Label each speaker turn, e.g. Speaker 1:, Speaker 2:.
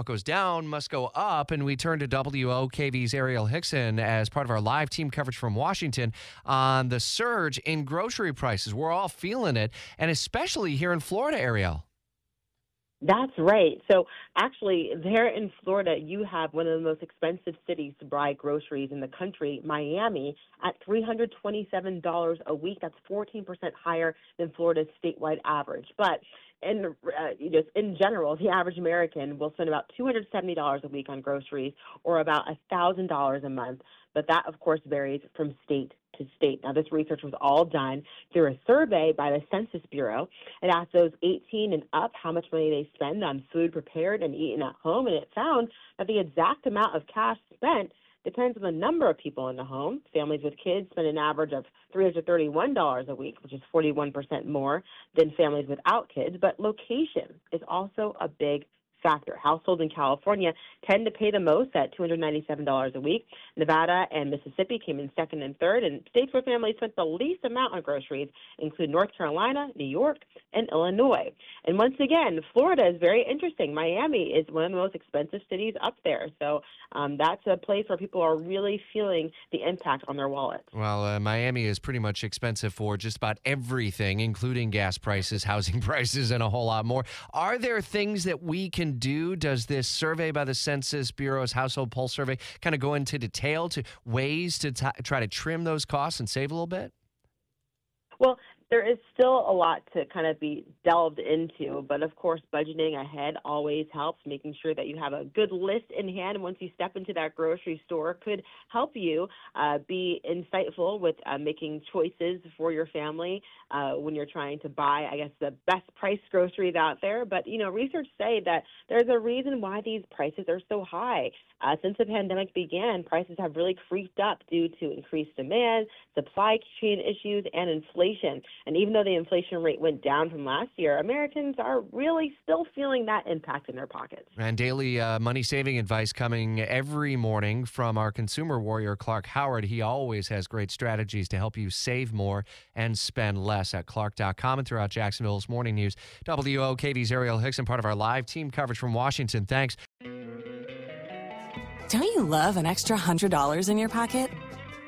Speaker 1: What goes down must go up, and we turn to WOKV's Arielle Hixson as part of our live team coverage from Washington on the surge in grocery prices. We're all feeling it, and especially here in Florida, Arielle.
Speaker 2: That's right. So actually, there in Florida, you have one of the most expensive cities to buy groceries in the country, Miami, at $327 a week. That's 14% higher than Florida's statewide average. But in uh, just in general, the average American will spend about $270 a week on groceries, or about $1,000 a month. But that, of course, varies from state state. Now, this research was all done through a survey by the Census Bureau. It asked those 18 and up how much money they spend on food prepared and eaten at home, and it found that the exact amount of cash spent depends on the number of people in the home. Families with kids spend an average of $331 a week, which is 41% more than families without kids. But location is also a big factor. Households in California tend to pay the most at $297 a week. Nevada and Mississippi came in second and third, and states where families spent the least amount on groceries include North Carolina, New York, and Illinois. And once again, Florida is very interesting. Miami is one of the most expensive cities up there, so um, that's a place where people are really feeling the impact on their wallets.
Speaker 1: Well, uh, Miami is pretty much expensive for just about everything, including gas prices, housing prices, and a whole lot more. Are there things that we can do? Does this survey by the Census Bureau's Household Pulse Survey kind of go into detail to ways to t- try to trim those costs and save a little bit?
Speaker 2: Well, there is still a lot to kind of be delved into, but of course, budgeting ahead always helps. Making sure that you have a good list in hand once you step into that grocery store could help you uh, be insightful with uh, making choices for your family uh, when you're trying to buy, I guess, the best price groceries out there. But, you know, research say that there's a reason why these prices are so high. Uh, since the pandemic began, prices have really creeped up due to increased demand, supply chain issues, and inflation. And even though the inflation rate went down from last year, Americans are really still feeling that impact in their pockets.
Speaker 1: And daily uh, money saving advice coming every morning from our consumer warrior, Clark Howard. He always has great strategies to help you save more and spend less at clark.com and throughout Jacksonville's morning news. WOKV's Arielle Hixson, part of our live team coverage from Washington. Thanks.
Speaker 3: Don't you love an extra $100 in your pocket?